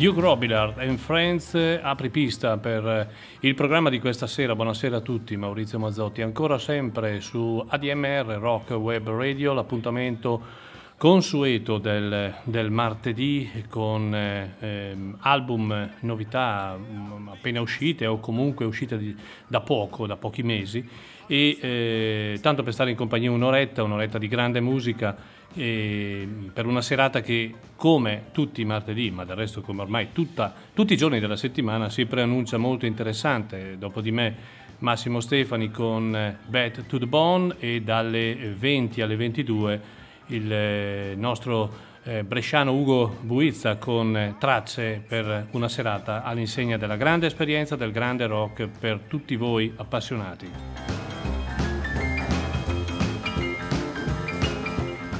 Duke Robillard and Friends eh, apripista per eh, il programma di questa sera. Buonasera a tutti, Maurizio Mazzotti. Ancora sempre su ADMR Rock Web Radio, l'appuntamento consueto del, del martedì con eh, ehm, album novità mm, appena uscite o comunque uscite di- da poco, da pochi mesi. E eh, tanto per stare in compagnia un'oretta, un'oretta di grande musica per una serata che come tutti i martedì, ma del resto come ormai tutta- tutti i giorni della settimana si preannuncia molto interessante. Dopo di me Massimo Stefani con eh, Bad to the Bone e dalle 20 alle 22 il eh, nostro eh, bresciano Ugo Buizza con eh, tracce per una serata all'insegna della grande esperienza del grande rock per tutti voi appassionati.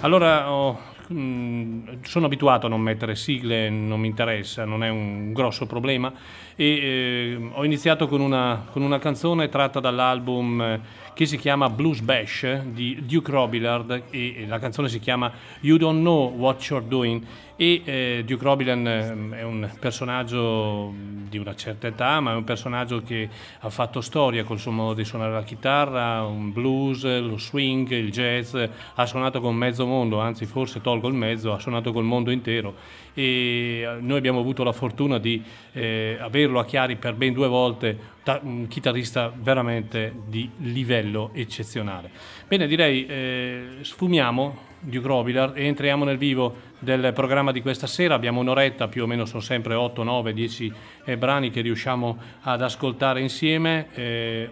Allora, ho- mm, sono abituato a non mettere sigle, non mi interessa, non è un grosso problema. E eh, ho iniziato con una, con una canzone tratta dall'album eh, che si chiama Blues Bash di Duke Robillard e e la canzone si chiama You Don't Know What You're Doing e eh, Duke Robillard eh, è un personaggio di una certa età ma è un personaggio che ha fatto storia col suo modo di suonare la chitarra, un blues, lo swing, il jazz, ha suonato con mezzo mondo, anzi forse tolgo il mezzo, ha suonato col mondo intero. E eh, noi abbiamo avuto la fortuna di eh, averlo a Chiari per ben due volte, ta- un chitarrista veramente di livello eccezionale. Bene, direi eh, sfumiamo Duke Robillard e entriamo nel vivo del programma di questa sera. Abbiamo un'oretta, più o meno sono sempre 8, 9, 10 eh, brani che riusciamo ad ascoltare insieme. Eh,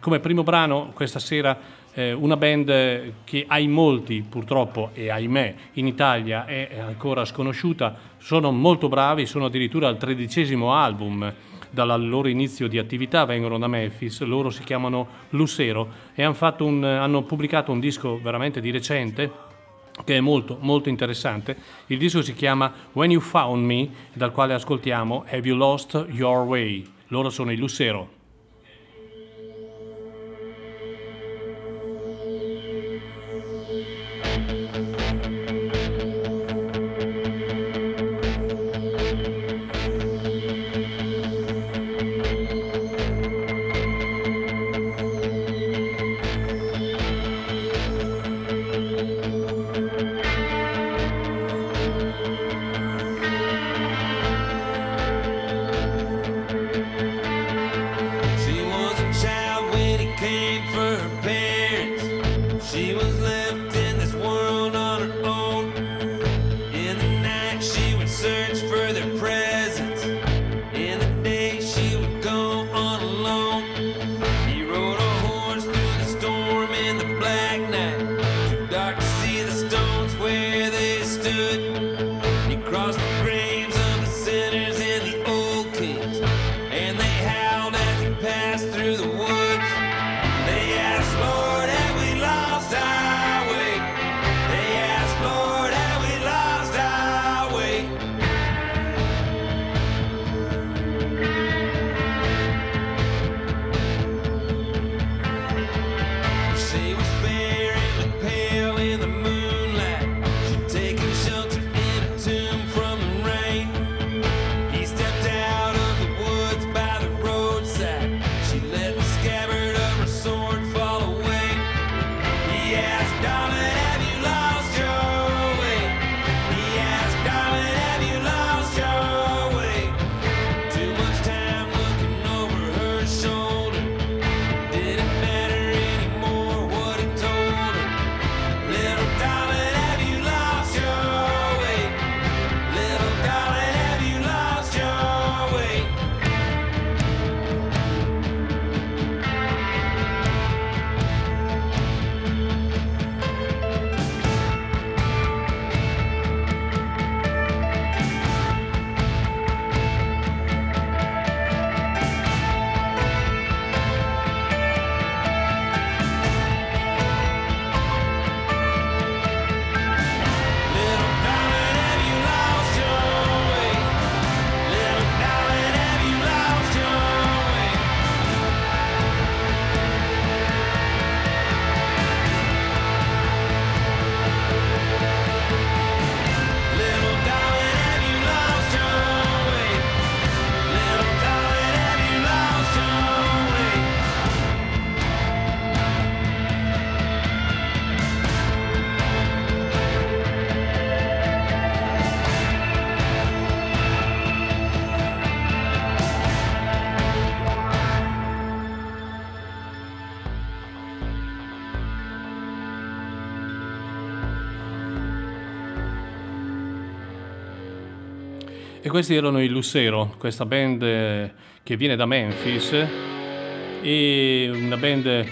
come primo brano questa sera eh, una band che ai molti purtroppo e ahimè in Italia è ancora sconosciuta, sono molto bravi, sono addirittura al tredicesimo album dal loro inizio di attività, vengono da Memphis, loro si chiamano Lucero e han fatto un- hanno pubblicato un disco veramente di recente che è molto molto interessante. Il disco si chiama When You Found Me, dal quale ascoltiamo Have You Lost Your Way. Loro sono i Lucero. Questi erano i Lucero, questa band eh, che viene da Memphis e una band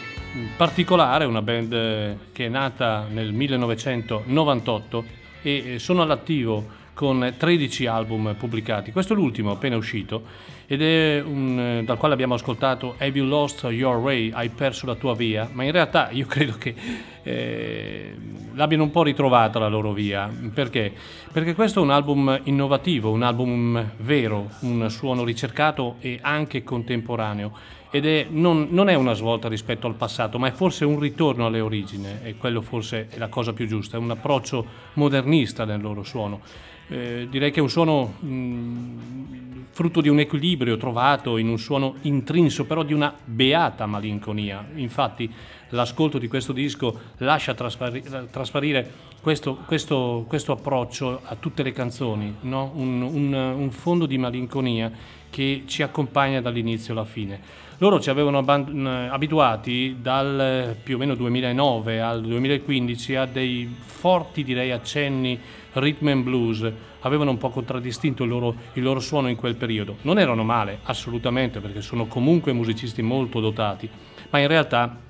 particolare, una band eh, che è nata nel 1998 e sono all'attivo con 13 album pubblicati. Questo è l'ultimo appena uscito ed è un, dal quale abbiamo ascoltato Have You Lost Your Way? Hai perso la tua via? Ma in realtà io credo che eh, l'abbiano un po' ritrovata la loro via. Perché? Perché questo è un album innovativo, un album vero, un suono ricercato e anche contemporaneo ed è, non, non, è una svolta rispetto al passato, ma è forse un ritorno alle origini e quello forse è la cosa più giusta, è un approccio modernista nel loro suono. Eh, direi che è un suono mh, mm, frutto di un equilibrio trovato in un suono intrinso, però di una beata malinconia. Infatti l'ascolto di questo disco lascia trasparire, trasparire questo, questo, questo, approccio a tutte le canzoni, no? un, un, un fondo di malinconia che ci accompagna dall'inizio alla fine. Loro ci avevano abituati dal più o meno 2009 al 2015 a dei forti direi accenni rhythm and blues, avevano un po' contraddistinto il loro, il loro suono in quel periodo. Non erano male, assolutamente, perché sono comunque musicisti molto dotati, ma in realtà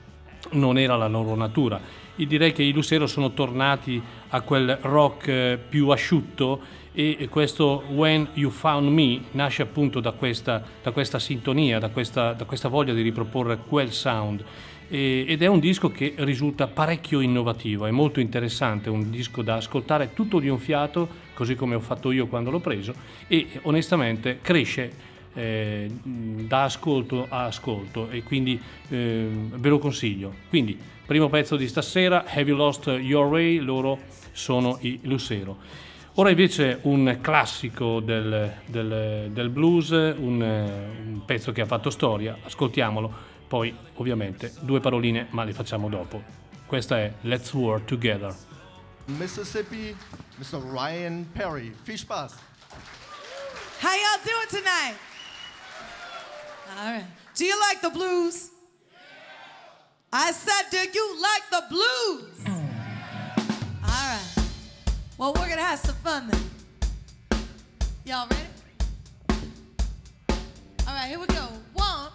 non era la loro natura. E direi che i Lucero sono tornati a quel rock eh, più asciutto e questo When You Found Me nasce appunto da questa, da questa sintonia, da questa, da questa, voglia di riproporre quel sound. E, ed è un disco che risulta parecchio innovativo, è molto interessante, un disco da ascoltare tutto di un fiato, così come ho fatto io quando l'ho preso, e onestamente cresce eh, da ascolto a ascolto e quindi eh, ve lo consiglio. Quindi, primo pezzo di stasera, Have You Lost Your Way? Loro sono i Lucero. Ora invece un classico del, del, del blues, un, un, pezzo che ha fatto storia, ascoltiamolo, poi ovviamente due paroline ma le facciamo dopo. Questa è Let's Work Together. Mississippi, Mr. Ryan Perry. Fish Bus. How y'all doing tonight? All right. Do you like the blues? I said, do you like the blues? All right. Well, we're gonna have some fun then. Y'all ready? All right, here we go. One,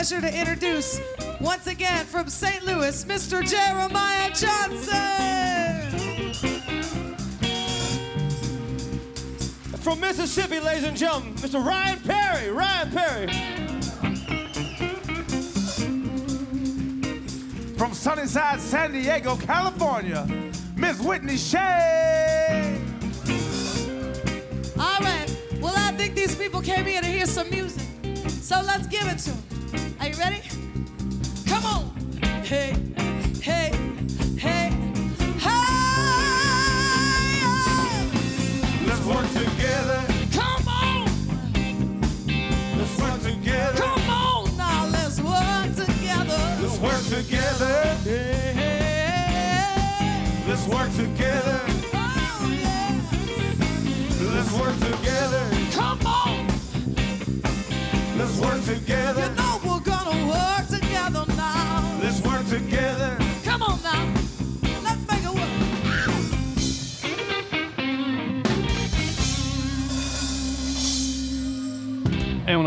pleasure to introduce once again from St. Louis, Mr. Jeremiah Johnson. From Mississippi, ladies and gentlemen, Mr. Ryan Perry. Ryan Perry. From Sunnyside, San Diego, California, Miss Whitney Shea. All right. Well, I think these people came here to hear some music. So let's give it to them. Ready? Come on. Hey, hey, hey, hey. Let's work together. Come on. Let's work together. Come on now. Let's work together. Let's work together. Hey, hey. Let's work together. Oh, yeah. Let's work together. Come on. Let's work together.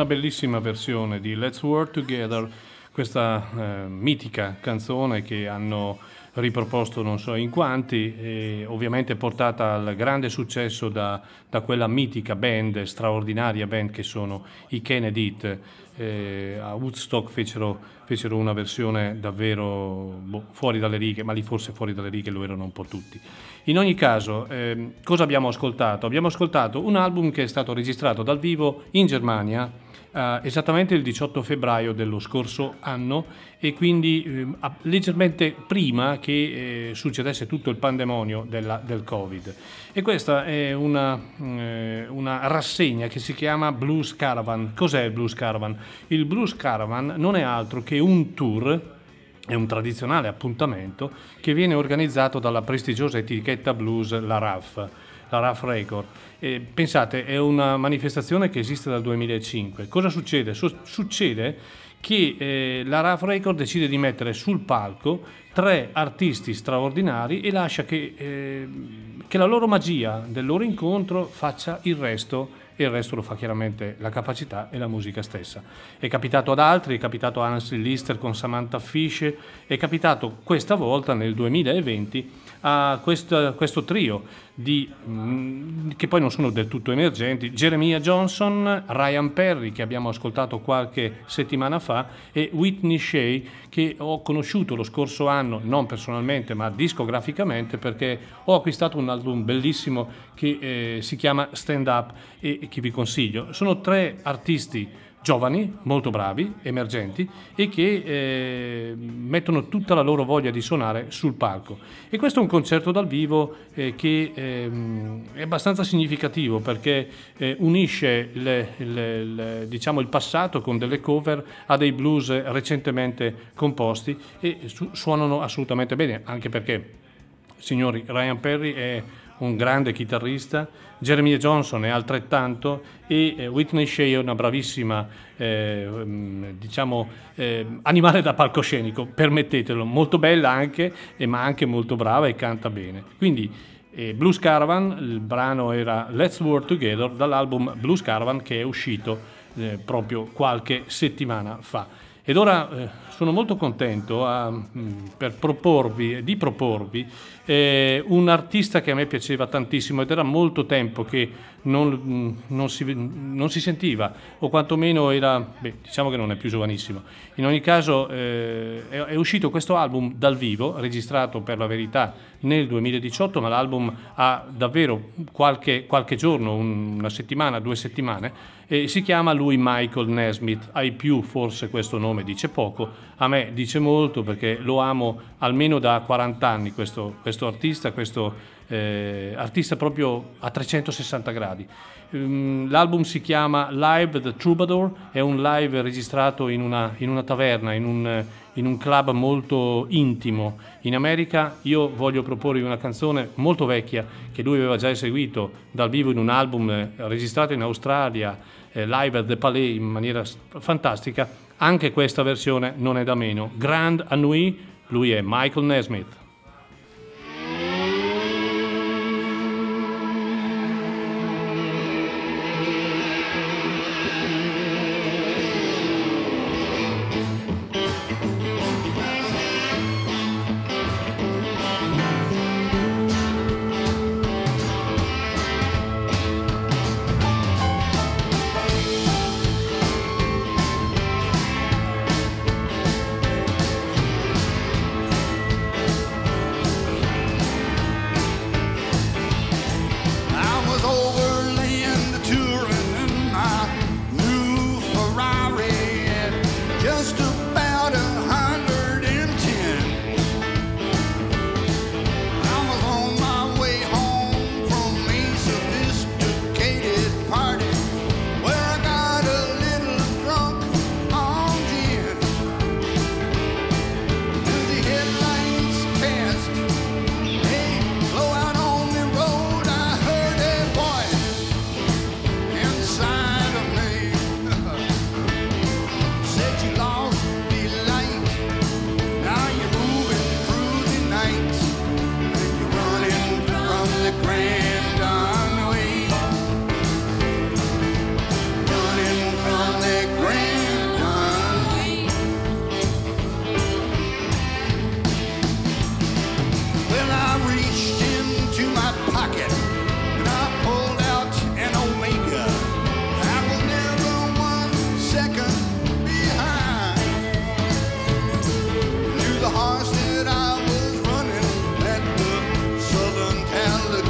Una bellissima versione di Let's Work Together, questa eh, mitica canzone che hanno riproposto non so in quanti, e ovviamente portata al grande successo da, da quella mitica band, straordinaria band che sono i Kennedy. Eh, a Woodstock fecero, fecero una versione davvero boh, fuori dalle righe, ma lì forse fuori dalle righe lo erano un po' tutti. In ogni caso, ehm, cosa abbiamo ascoltato? Abbiamo ascoltato un album che è stato registrato dal vivo in Germania eh, esattamente il 18 febbraio dello scorso anno e quindi a- leggermente prima che eh, succedesse tutto il pandemonio della- del Covid. E questa è una, eh, una rassegna che si chiama Blues Caravan. Cos'è il Blues Caravan? Il Blues Caravan non è altro che un tour è un tradizionale appuntamento che viene organizzato dalla prestigiosa etichetta blues La RAF, la RAF Record. E pensate, è una manifestazione che esiste dal 2005. Cosa succede? Su- succede che eh, la RAF Record decide di mettere sul palco tre artisti straordinari e lascia che, eh, che la loro magia del loro incontro faccia il resto e il resto lo fa chiaramente la capacità e la musica stessa. È capitato ad altri, è capitato a Hansley Lister con Samantha Fish, è capitato questa volta nel 2020 a questo, questo trio di, mm, che poi non sono del tutto emergenti, Jeremiah Johnson, Ryan Perry che abbiamo ascoltato qualche settimana fa e Whitney Shea che ho conosciuto lo scorso anno, non personalmente ma discograficamente perché ho acquistato un album bellissimo che eh, si chiama Stand Up e, e che vi consiglio. Sono tre artisti giovani, molto bravi, emergenti e che eh, mettono tutta la loro voglia di suonare sul palco. E questo è un concerto dal vivo eh, che ehm, è abbastanza significativo perché eh, unisce le- le- le- diciamo, il passato con delle cover a dei blues recentemente composti e su- suonano assolutamente bene, anche perché Signori, Ryan Perry è un grande chitarrista, Jeremiah Johnson è altrettanto e eh, Whitney Shea è una bravissima, eh, mm, diciamo, eh, animale da palcoscenico, permettetelo, molto bella anche, eh, ma anche molto brava e canta bene. Quindi eh, Blues Caravan, il brano era Let's Work Together dall'album Blues Caravan che è uscito eh, proprio qualche settimana fa. Ed ora sono molto contento a, mh, per proporvi, di proporvi eh, un artista che a me piaceva tantissimo ed era molto tempo che non, mh, non si, non si sentiva, o quantomeno era, beh, diciamo che non è più giovanissimo. In ogni caso eh, è, è uscito questo album dal vivo, registrato per la verità nel 2018, ma l'album ha davvero qualche, qualche giorno, un- una settimana, due settimane, e si chiama lui Michael Nesmith. Ai più forse questo nome dice poco, a me dice molto perché lo amo almeno da 40 anni questo, questo artista, questo eh, artista proprio a 360 gradi. Ehm, L'album si chiama Live the Troubadour, è un live registrato in una, in una taverna, in un, in un club molto intimo in America. Io voglio proporvi una canzone molto vecchia che lui aveva già eseguito dal vivo in un album eh, registrato in Australia, eh, live at the Palais in maniera fantastica. Anche questa versione non è da meno. Grand Annui, lui è Michael Nesmith. and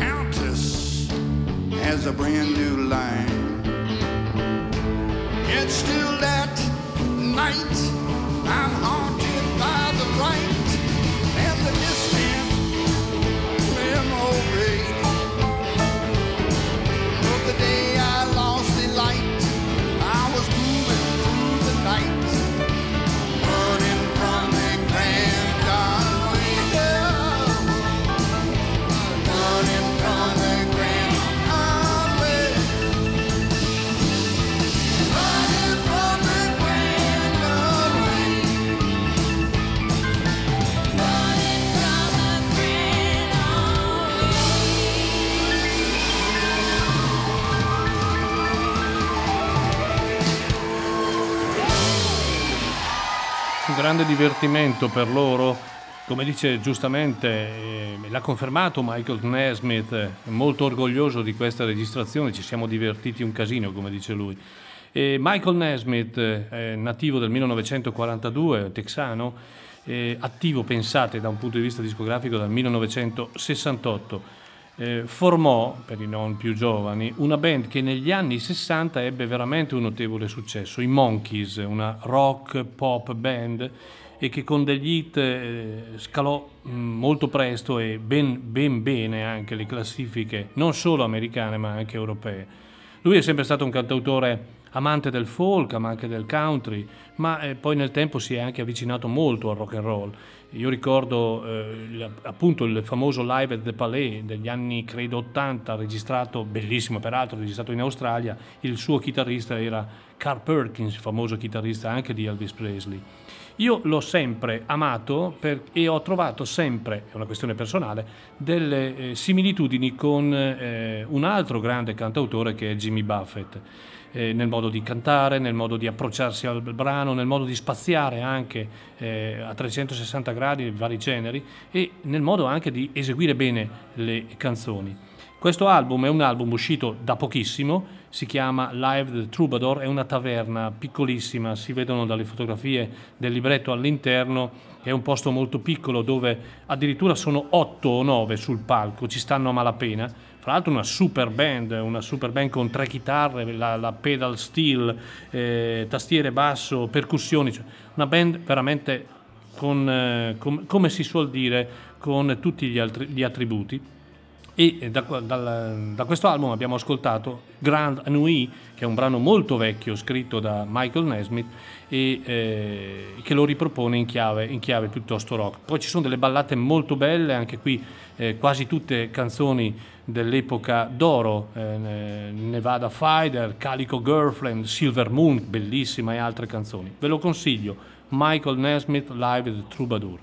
Countess has a brand new line. It's still that night. I'm haunted by the fright grande divertimento per loro. Come dice giustamente, eh, l'ha confermato Michael Nesmith, molto orgoglioso di questa registrazione, ci siamo divertiti un casino, come dice lui. E Michael Nesmith, eh, nativo del 1942, texano, eh, attivo, pensate, da un punto di vista discografico dal 1968 eh, formò, per i non più giovani, una band che negli anni 60 ebbe veramente un notevole successo, i Monkeys, una rock pop band e che con degli hit eh, scalò mh, molto presto e ben, ben bene anche le classifiche, non solo americane ma anche europee. Lui è sempre stato un cantautore amante del folk, ma anche del country, ma eh, poi nel tempo si è anche avvicinato molto al rock and roll. Io ricordo eh, appunto il famoso live at the Palais degli anni credo 80, registrato, bellissimo peraltro, registrato in Australia. Il suo chitarrista era Carl Perkins, famoso chitarrista anche di Elvis Presley. Io l'ho sempre amato per- e ho trovato sempre, è una questione personale, delle eh, similitudini con eh, un altro grande cantautore che è Jimmy Buffett, eh, nel modo di cantare, nel modo di approcciarsi al brano, nel modo di spaziare anche eh, a 360 gradi i vari generi e nel modo anche di eseguire bene le canzoni. Questo album è un album uscito da pochissimo, si chiama Live the Troubadour, è una taverna piccolissima, si vedono dalle fotografie del libretto all'interno, è un posto molto piccolo dove addirittura sono 8 o 9 sul palco, ci stanno a malapena. Fra l'altro una super band, una super band con tre chitarre, la, la pedal steel, eh, tastiere basso, percussioni, cioè una band veramente con, eh, com- come si suol dire, con tutti gli, altri- gli attributi. E da, dal- da questo album abbiamo ascoltato Grand Ennui, che è un brano molto vecchio scritto da Michael Nesmith e eh, che lo ripropone in chiave, in chiave piuttosto rock. Poi ci sono delle ballate molto belle, anche qui eh, quasi tutte canzoni dell'epoca d'oro, eh, Nevada Fighter, Calico Girlfriend, Silver Moon, bellissima e altre canzoni. Ve lo consiglio, Michael Nesmith Live The Troubadour.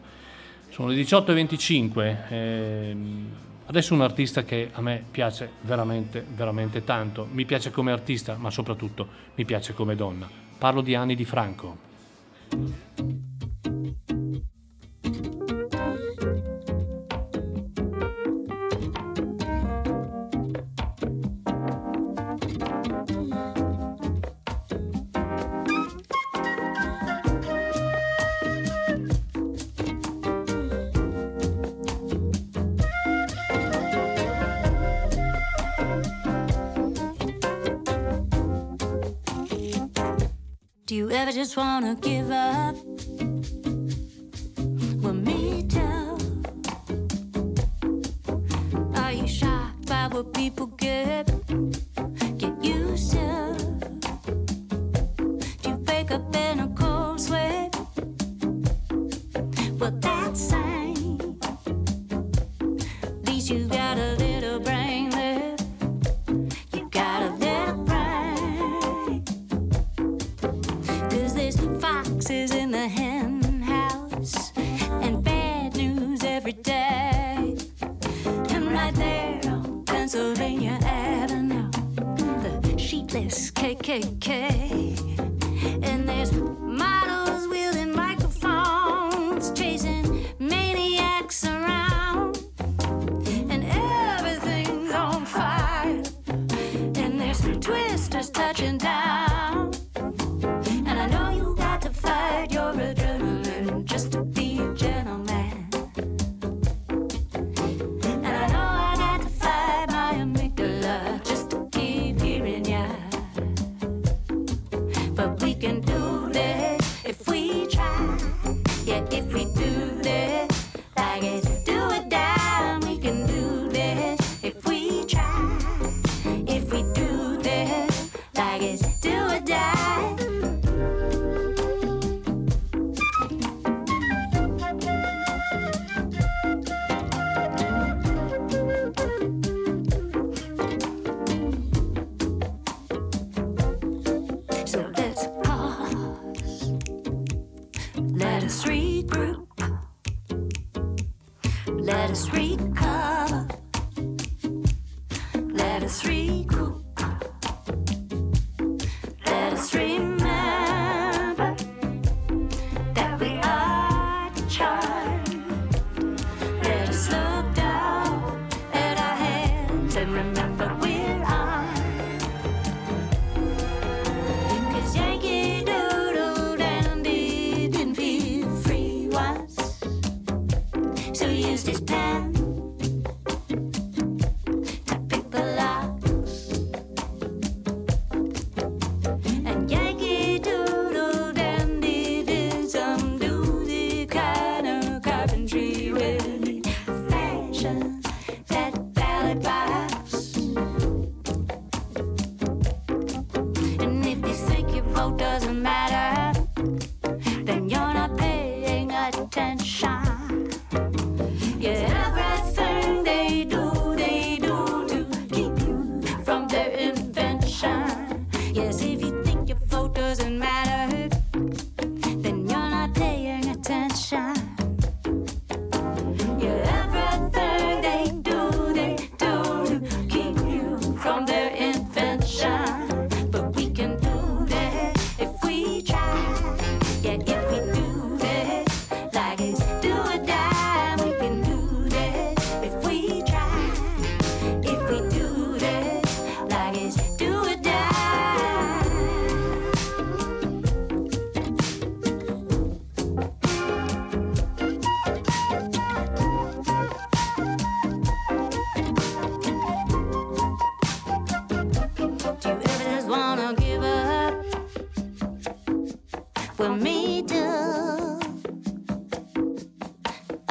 Sono le 18.25. ehm, adesso un artista che a me piace veramente, veramente tanto. Mi piace come artista, ma soprattutto mi piace come donna. Parlo di Anni di Franco. Do you ever just wanna give up? Well, me too. Are you shocked by what people get? three.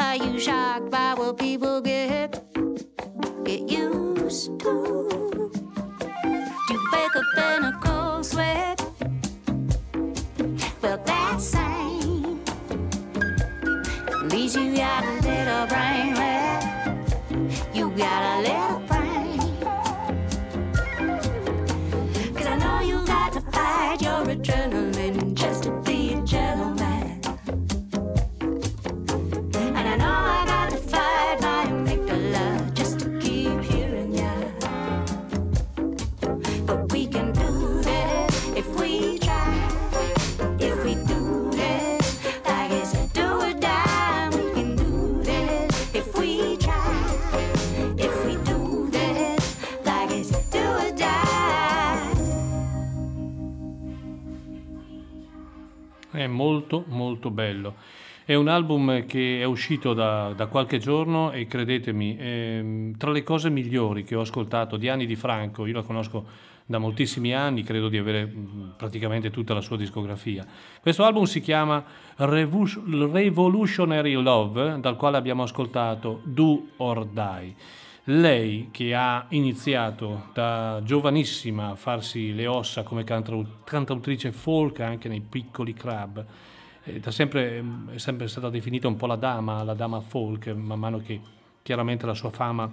Are you shocked by what people get get used to? You wake up in a cold sweat. Well, that's same. Least you got a little brain. È molto molto bello. È un album che è uscito da, da qualche giorno e credetemi, ehm, tra le cose migliori che ho ascoltato di Anni di Franco, io la conosco da moltissimi anni, credo di avere mh, praticamente tutta la sua discografia. Questo album si chiama Revolutionary Love, dal quale abbiamo ascoltato Do or Die. Lei che ha iniziato da giovanissima a farsi le ossa come cantau- cantautrice folk anche nei piccoli club, eh, da sempre, mm, è sempre stata definita un po' la dama, la dama folk, man mano che chiaramente la sua fama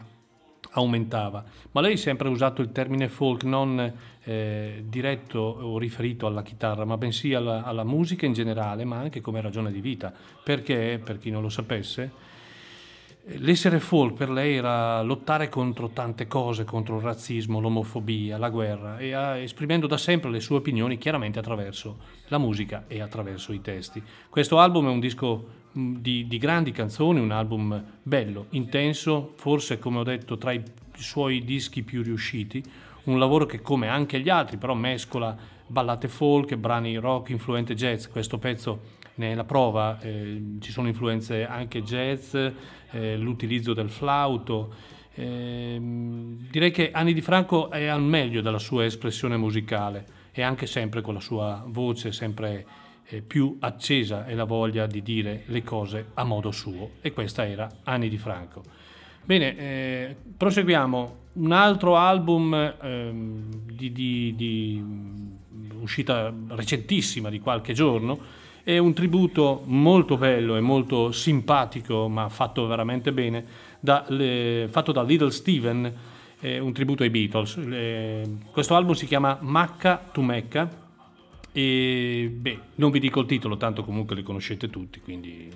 aumentava. Ma lei ha sempre usato il termine folk non eh, diretto o riferito alla chitarra, ma bensì alla, alla musica in generale, ma anche come ragione di vita. Perché, per chi non lo sapesse, L'essere folk per lei era lottare contro tante cose, contro il razzismo, l'omofobia, la guerra, e ha- esprimendo da sempre le sue opinioni chiaramente attraverso la musica e attraverso i testi. Questo album è un disco mh, di, di grandi canzoni, un album bello, intenso, forse come ho detto tra i suoi dischi più riusciti, un lavoro che come anche gli altri però mescola ballate folk brani rock influente jazz. Questo pezzo ne è la prova, eh, ci sono influenze anche jazz, eh, l'utilizzo del flauto. ehm, direi che Anni di Franco è al meglio della sua espressione musicale e anche sempre con la sua voce sempre eh, più accesa e la voglia di dire le cose a modo suo. E questa era Anni di Franco. Bene, eh, proseguiamo. Un altro album ehm, di, di- di, mm, uscita recentissima di qualche giorno è un tributo molto bello e molto simpatico, ma fatto veramente bene, da- le- fatto da Little Steven, eh, un tributo ai Beatles. Le- questo album si chiama Macca to Mecca e beh, non vi dico il titolo, tanto comunque li conoscete tutti, quindi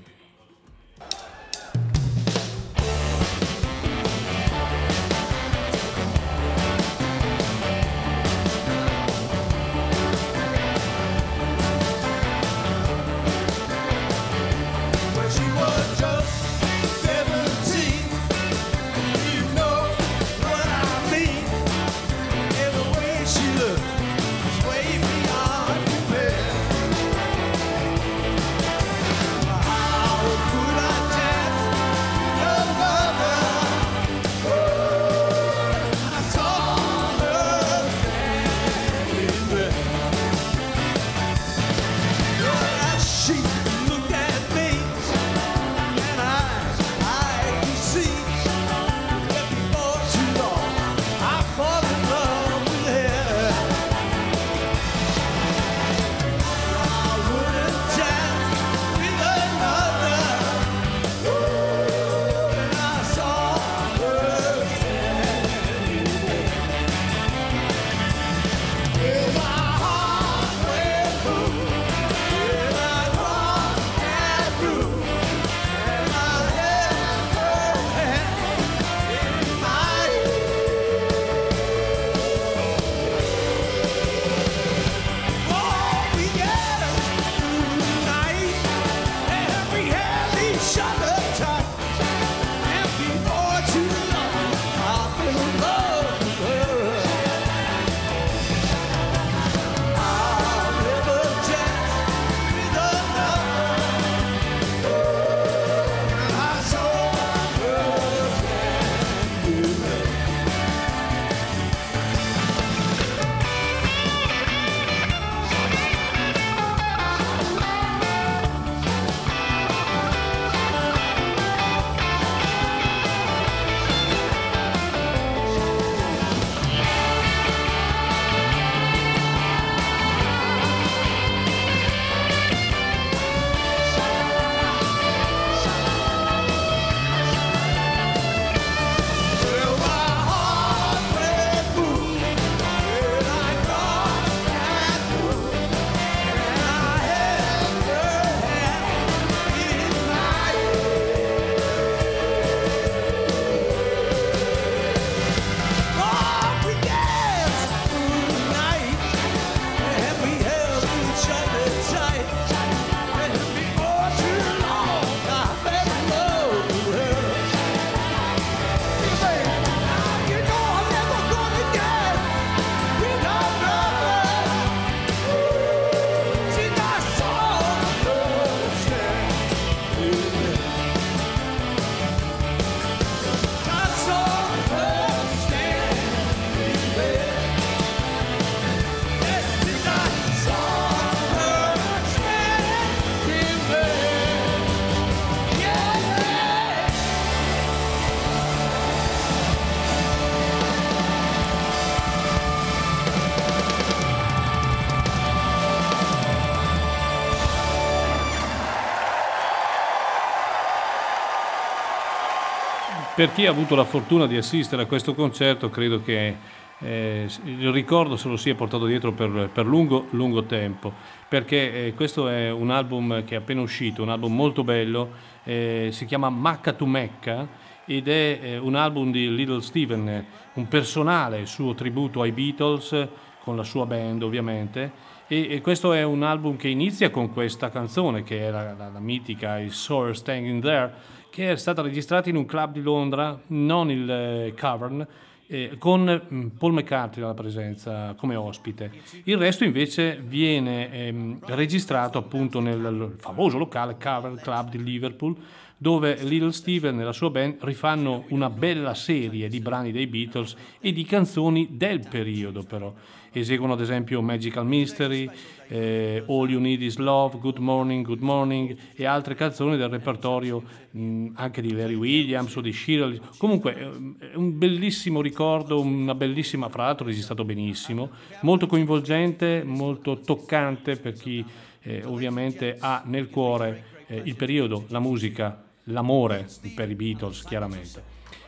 Per chi ha avuto la fortuna di assistere a questo concerto, credo che eh, il ricordo se lo sia portato dietro per, per lungo, lungo tempo, perché eh, questo è un album che è appena uscito, un album molto bello, eh, si chiama Macca to Mecca ed è eh, un album di Little Steven, un personale suo tributo ai Beatles, con la sua band ovviamente, e, e questo è un album che inizia con questa canzone che era la, la mitica I Saw Her Standing There, che è stata registrata in un club di Londra, non il eh, Cavern, eh, con mm, Paul McCartney alla presenza come ospite. Il resto invece viene ehm, registrato appunto nel famoso locale Cavern Club di Liverpool, dove Little Steven e la sua band rifanno una bella serie di brani dei Beatles e di canzoni del periodo però. Eseguono ad esempio Magical Mystery, eh, All You Need Is Love, Good Morning, Good Morning e altre canzoni del repertorio mh, anche di Larry Williams o di Shirley. Comunque eh, è un bellissimo ricordo, una bellissima, fra l'altro registrato benissimo, molto coinvolgente, molto toccante per chi eh, ovviamente ha nel cuore eh, il periodo, la musica, l'amore per i Beatles chiaramente.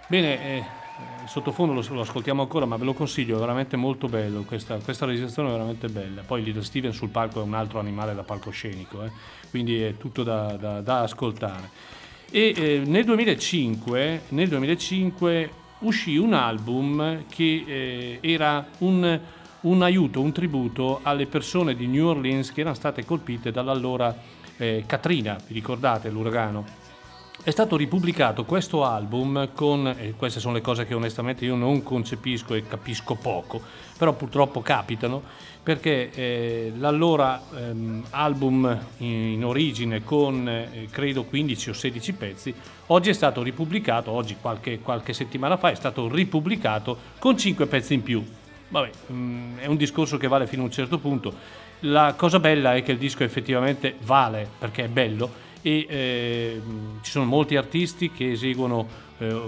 Bene, eh, il sottofondo lo, lo, ascoltiamo ancora, ma ve lo consiglio, è veramente molto bello, questa, questa, registrazione è veramente bella. Poi Little Steven sul palco è un altro animale da palcoscenico, eh? quindi è tutto da, da, da ascoltare. E eh, nel, 2005, nel, 2005, uscì un album che eh, era un, un, aiuto, un tributo alle persone di New Orleans che erano state colpite dall'allora eh, Katrina, vi ricordate l'uragano? È stato ripubblicato questo album con, e queste sono le cose che onestamente io non concepisco e capisco poco, però purtroppo capitano, perché eh, l'allora ehm, album in, origine con eh, credo 15 o 16 pezzi, oggi è stato ripubblicato, oggi qualche, qualche settimana fa è stato ripubblicato con 5 pezzi in più. Vabbè, mh, mm, è un discorso che vale fino a un certo punto. La cosa bella è che il disco effettivamente vale perché è bello e eh, ci sono molti artisti che eseguono eh,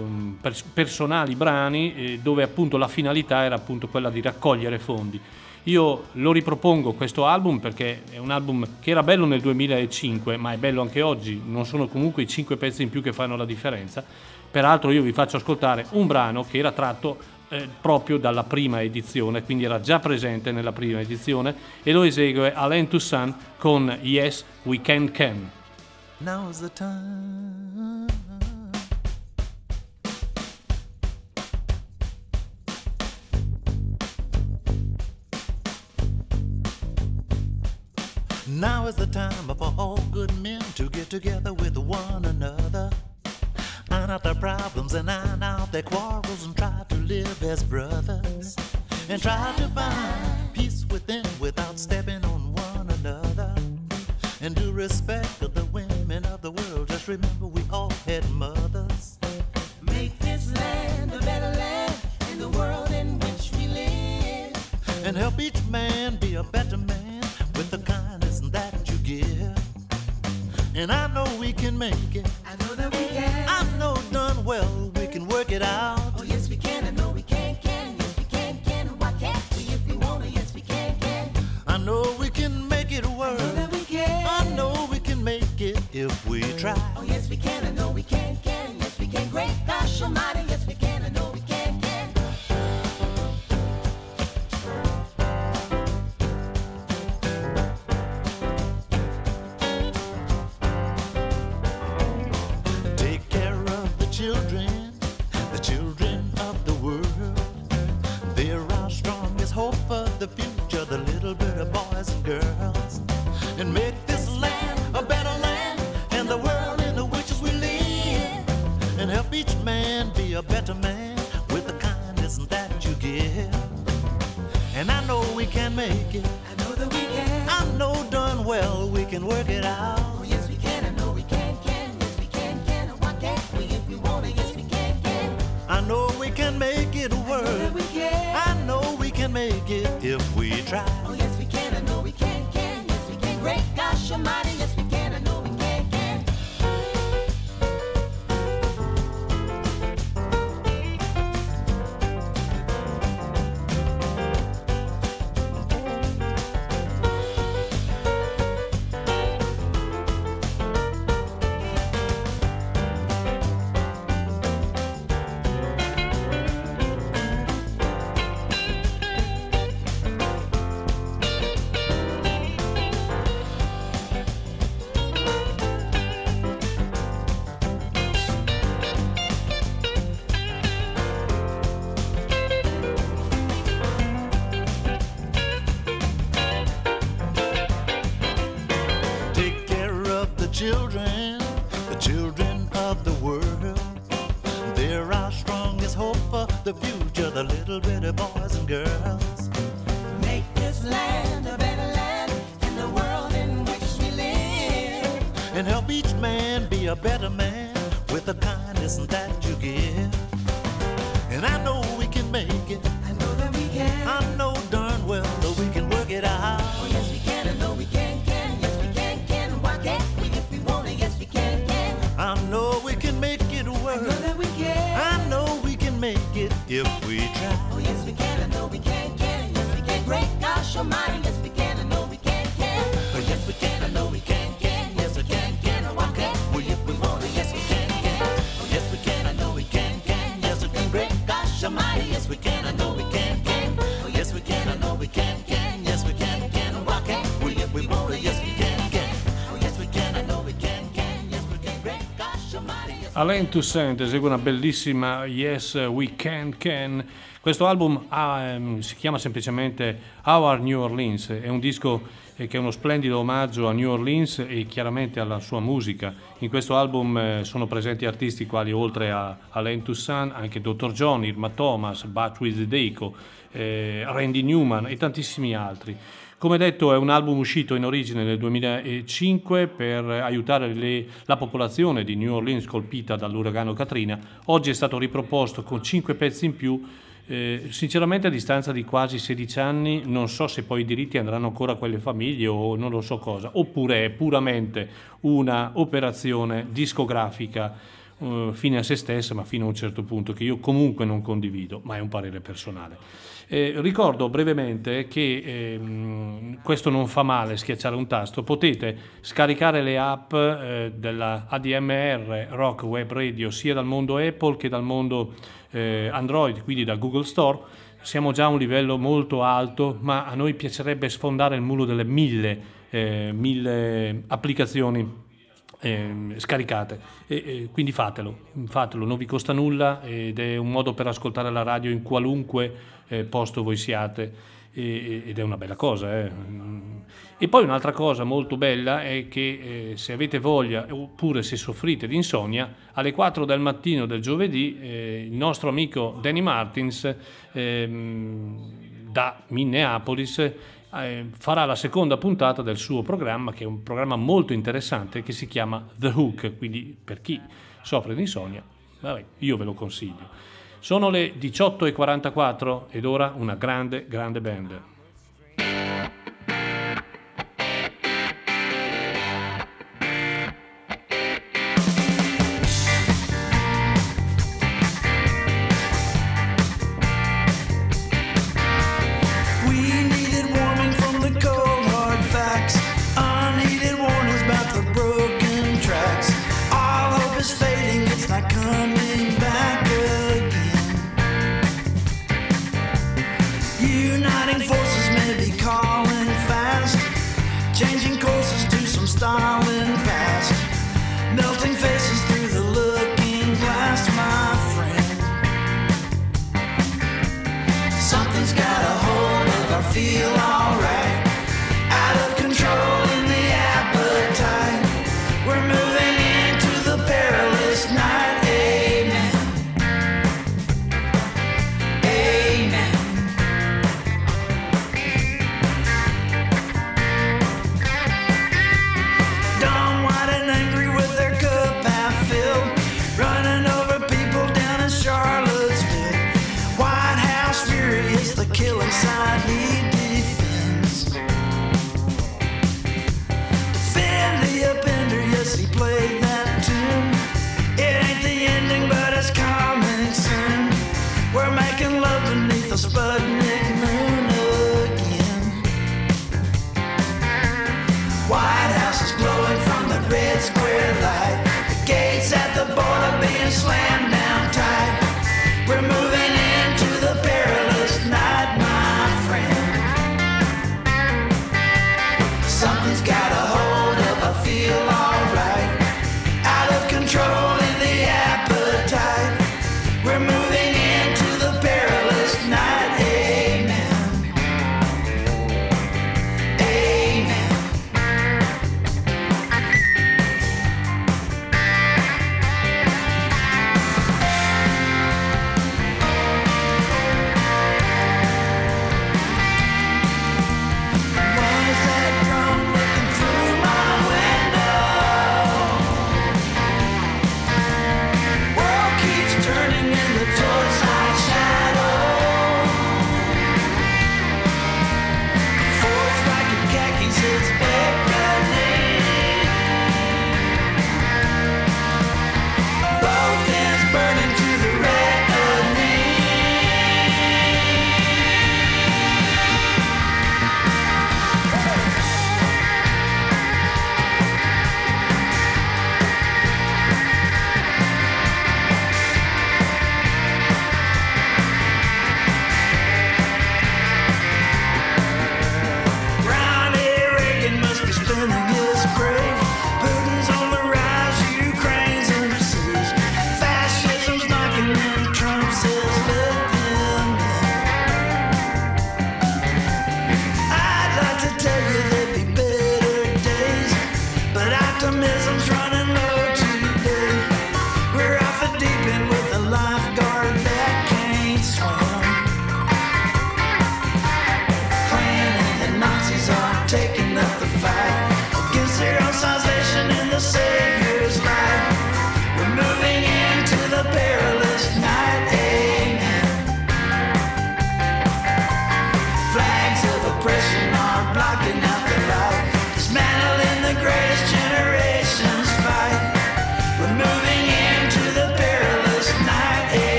personali brani eh, dove appunto la finalità era appunto quella di raccogliere fondi. Io lo ripropongo questo album perché è un album che era bello nel 2005 ma è bello anche oggi, non sono comunque i cinque pezzi in più che fanno la differenza. Peraltro io vi faccio ascoltare un brano che era tratto eh, proprio dalla prima edizione, quindi era già presente nella prima edizione e lo esegue Alain Toussaint con Yes We Can Can. Now's the time. Now is the time for all good men to get together with one another. Iron out their problems and iron out their quarrels and try to live as brothers. And try to find peace within without stepping on one another. And do respect remember we all had mothers. Make this land a better land in the world in which we live. And help each man be a better man with the kindness that you give. And I know we can make it. I know that we can. I know done well we can work it out. Alain Toussaint esegue una bellissima Yes We Can Can. Questo album ha, ehm, si chiama semplicemente Our New Orleans, è un disco eh, che è uno splendido omaggio a New Orleans e chiaramente alla sua musica. In questo album eh, sono presenti artisti quali oltre a Alain Toussaint anche Dr. John, Irma Thomas, Bat with Deiko, eh, Randy Newman e tantissimi altri. Come detto è un album uscito in origine nel 2005 per aiutare le- la popolazione di New Orleans colpita dall'uragano Katrina. Oggi è stato riproposto con 5 pezzi in più. Eh, sinceramente a distanza di quasi 16 anni non so se poi i diritti andranno ancora a quelle famiglie o non lo so cosa, oppure è puramente una operazione discografica eh, fine a se stessa, ma fino a un certo punto che io comunque non condivido, ma è un parere personale. Eh, ricordo brevemente che ehm, questo non fa male schiacciare un tasto, potete scaricare le app eh, della ADMR Rock Web Radio sia dal mondo Apple che dal mondo eh, Android, quindi da Google Store. Siamo già a un livello molto alto, ma a noi piacerebbe sfondare il muro delle mille, eh, mille applicazioni ehm, scaricate e, e quindi fatelo, fatelo, non vi costa nulla ed è un modo per ascoltare la radio in qualunque eh, posto voi siate e- ed è una bella cosa. eh. E poi un'altra cosa molto bella è che eh, se avete voglia oppure se soffrite di insonnia, alle 4 del mattino del giovedì eh, il nostro amico Danny Martins ehm, da Minneapolis eh, farà la seconda puntata del suo programma, che è un programma molto interessante che si chiama The Hook, quindi per chi soffre di insonnia, vabbè, io ve lo consiglio. Sono le 18.44 ed ora una grande, grande band. Uniting forces may be calling fast. Changing courses to some styling past. Melting faces through the looking glass, my friend. Something's got a hold of our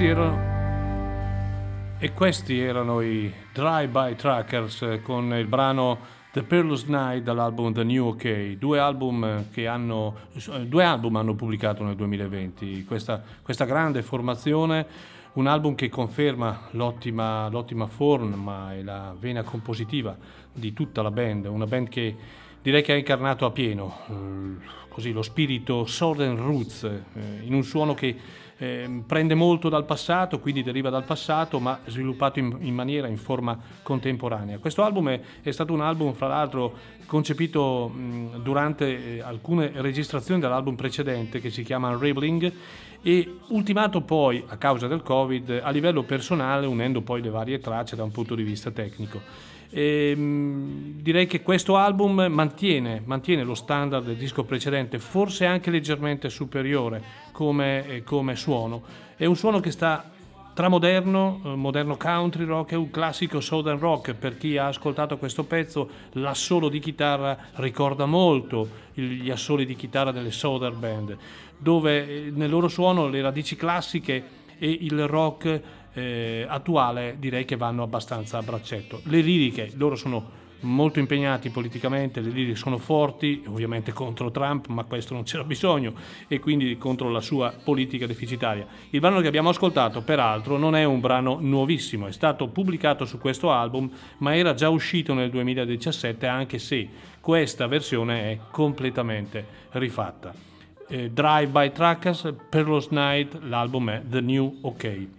questi erano e questi erano i Drive-By Trackers eh, con il brano The Peerless Night dall'album The New OK. Due album che hanno eh, due album hanno pubblicato nel 2020. Questa, questa grande formazione, un album che conferma l'ottima, l'ottima forma e la vena compositiva di tutta la band, una band che direi che ha incarnato a pieno eh, così, lo spirito Southern Roots eh, in un suono che eh, prende molto dal passato, quindi deriva dal passato, ma sviluppato in, in maniera, in forma contemporanea. Questo album è, è stato un album, fra l'altro, concepito mh, durante eh, alcune registrazioni dell'album precedente che si chiama Unraveling e ultimato poi, a causa del Covid, a livello personale, unendo poi le varie tracce da un punto di vista tecnico. E, mh, direi che questo album mantiene, mantiene, lo standard del disco precedente, forse anche leggermente superiore come, eh, come suono. È un suono che sta tra moderno, eh, moderno country rock e un classico southern rock. Per chi ha ascoltato questo pezzo, l'assolo di chitarra ricorda molto gli assoli di chitarra delle southern band, dove eh, nel loro suono le radici classiche e il rock eh, attuale direi che vanno abbastanza a braccetto. Le liriche, loro sono molto impegnati politicamente, le liriche sono forti, ovviamente contro Trump, ma questo non c'era bisogno, e quindi contro la sua politica deficitaria. Il brano che abbiamo ascoltato, peraltro, non è un brano nuovissimo, è stato pubblicato su questo album, ma era già uscito nel 2017, anche se questa versione è completamente rifatta. Eh, Drive by Trackers, Peerless Night, l'album è The New OK.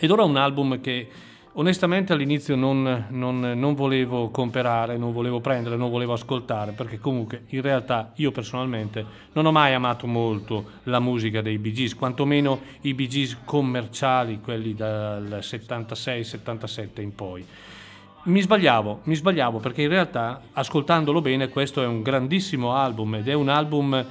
Ed ora un album che onestamente all'inizio non, non, non, volevo comprare, non volevo prendere, non volevo ascoltare, perché comunque in realtà io personalmente non ho mai amato molto la musica dei Bee Gees, quantomeno i Bee Gees commerciali, quelli dal 76-77 in poi. Mi sbagliavo, mi sbagliavo perché in realtà ascoltandolo bene questo è un grandissimo album ed è un album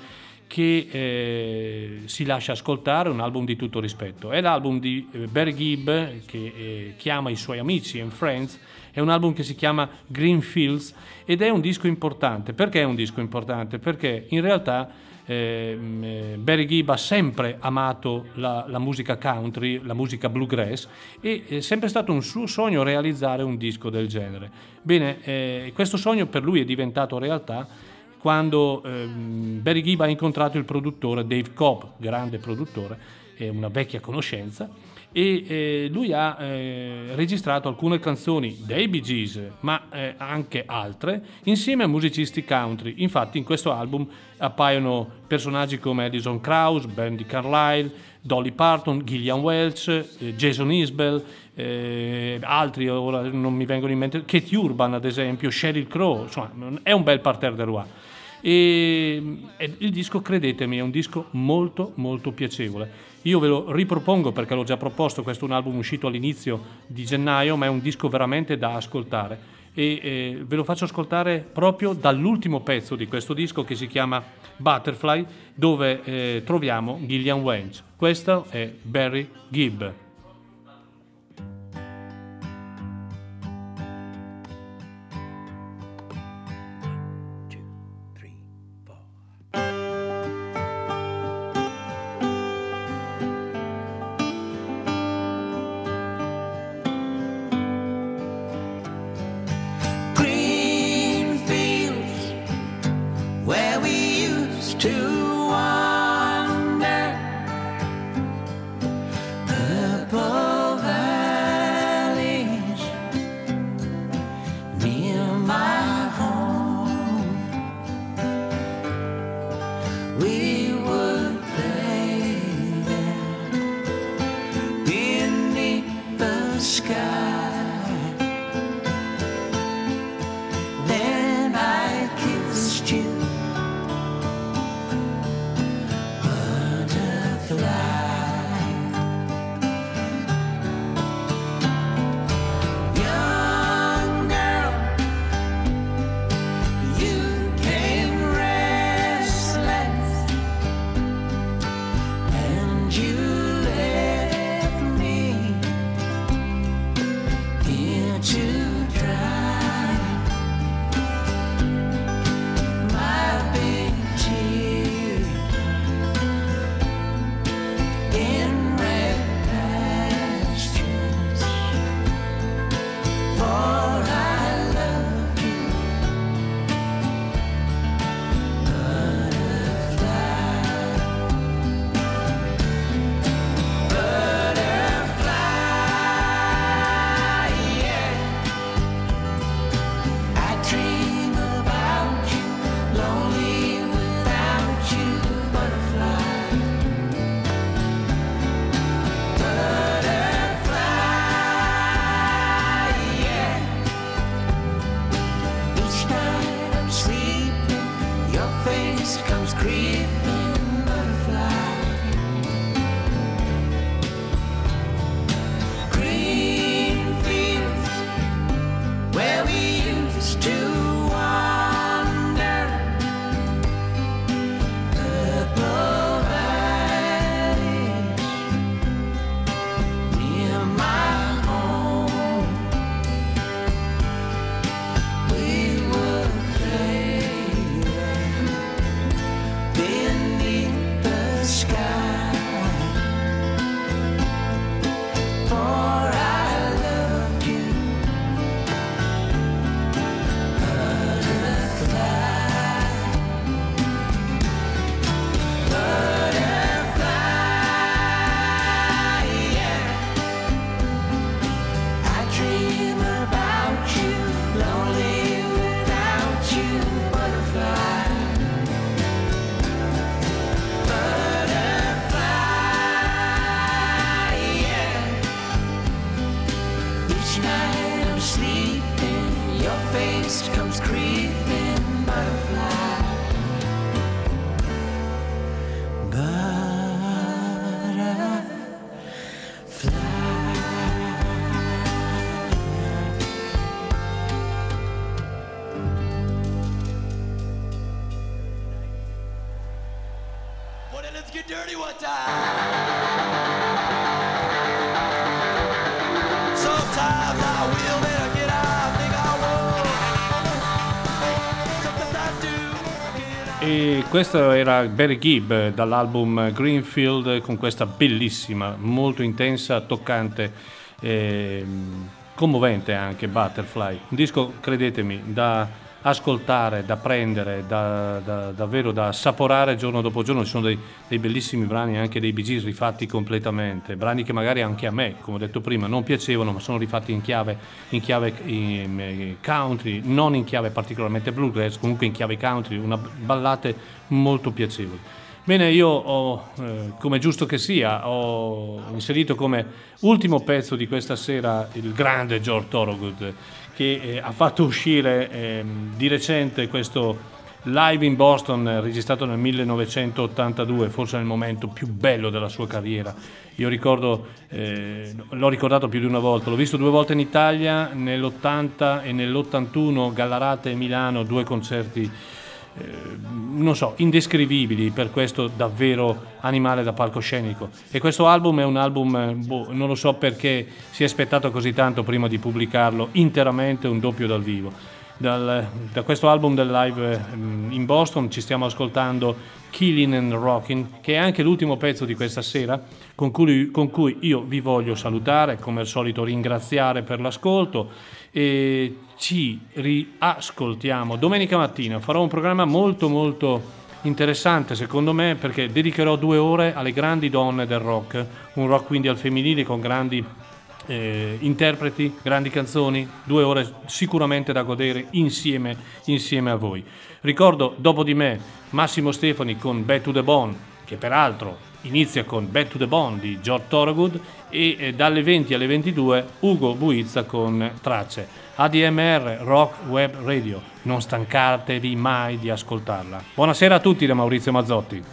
che eh, si lascia ascoltare, un album di tutto rispetto. È l'album di eh, Barry Gibb che eh, chiama i suoi amici and friends, è un album che si chiama Greenfields ed è un disco importante. Perché è un disco importante? Perché in realtà ehm, eh, Barry Gibb ha sempre amato la, la, musica country, la musica bluegrass e è sempre stato un suo sogno realizzare un disco del genere. Bene, eh, questo sogno per lui è diventato realtà quando ehm, Barry Gibb ha incontrato il produttore Dave Cobb, grande produttore, è una vecchia conoscenza, e eh, lui ha eh, registrato alcune canzoni dei Bee Gees, ma eh, anche altre, insieme a musicisti country. Infatti in questo album appaiono personaggi come Edison Krause, Brandy Carlile, Dolly Parton, Gillian Welch, eh, Jason Isbell, eh, altri ora non mi vengono in mente, Kate Urban ad esempio, Sheryl Crow, insomma è un bel parterre de roi. E, e il disco, credetemi, è un disco molto molto piacevole. Io ve lo ripropongo perché l'ho già proposto, questo è un album uscito all'inizio di gennaio, ma è un disco veramente da ascoltare. E eh, ve lo faccio ascoltare proprio dall'ultimo pezzo di questo disco che si chiama Butterfly, dove eh, troviamo Gillian Welch. Questo è Barry Gibb. Barry Gibb eh, dall'album Greenfield con questa bellissima, molto intensa, toccante, ehm, commovente anche Butterfly. Un disco, credetemi, da ascoltare, da prendere, da, da- davvero da assaporare giorno dopo giorno. Ci sono dei, dei bellissimi brani, anche dei Bee rifatti completamente, brani che magari anche a me, come ho detto prima, non piacevano, ma sono rifatti in chiave, in chiave in, eh, country, non in chiave particolarmente bluegrass, comunque in chiave country, una ballate molto piacevoli. Bene, io ho, eh, come giusto che sia, ho inserito come ultimo pezzo di questa sera il grande George Thorogood, che eh, ha fatto uscire ehm, di recente questo live in Boston eh, registrato nel 1982, forse nel momento più bello della sua carriera. Io ricordo, eh, l'ho ricordato più di una volta, l'ho visto due volte in Italia, nell'80 e nell'81, Gallarate e Milano, due concerti non so, indescrivibili per questo davvero animale da palcoscenico. E questo album è un album, eh, boh, non lo so perché si è aspettato così tanto prima di pubblicarlo interamente un doppio dal vivo. Dal- da questo album del live eh, in Boston ci stiamo ascoltando Killing and Rocking, che è anche l'ultimo pezzo di questa sera, con cui, con cui io vi voglio salutare, come al solito ringraziare per l'ascolto e ci riascoltiamo domenica mattina. Farò un programma molto molto interessante secondo me perché dedicherò due ore alle grandi donne del rock, un rock quindi al femminile con grandi eh, interpreti, grandi canzoni, due ore sicuramente da godere insieme, insieme a voi. Ricordo dopo di me Massimo Stefani con Back to the Bone, che peraltro inizia con Back to the Bone di George Thorogood e eh, dalle 20 alle 22 Ugo Buizza con Tracce. ADMR Rock Web Radio, non stancatevi mai di ascoltarla. Buonasera a tutti da Maurizio Mazzotti.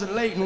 Wasn't late,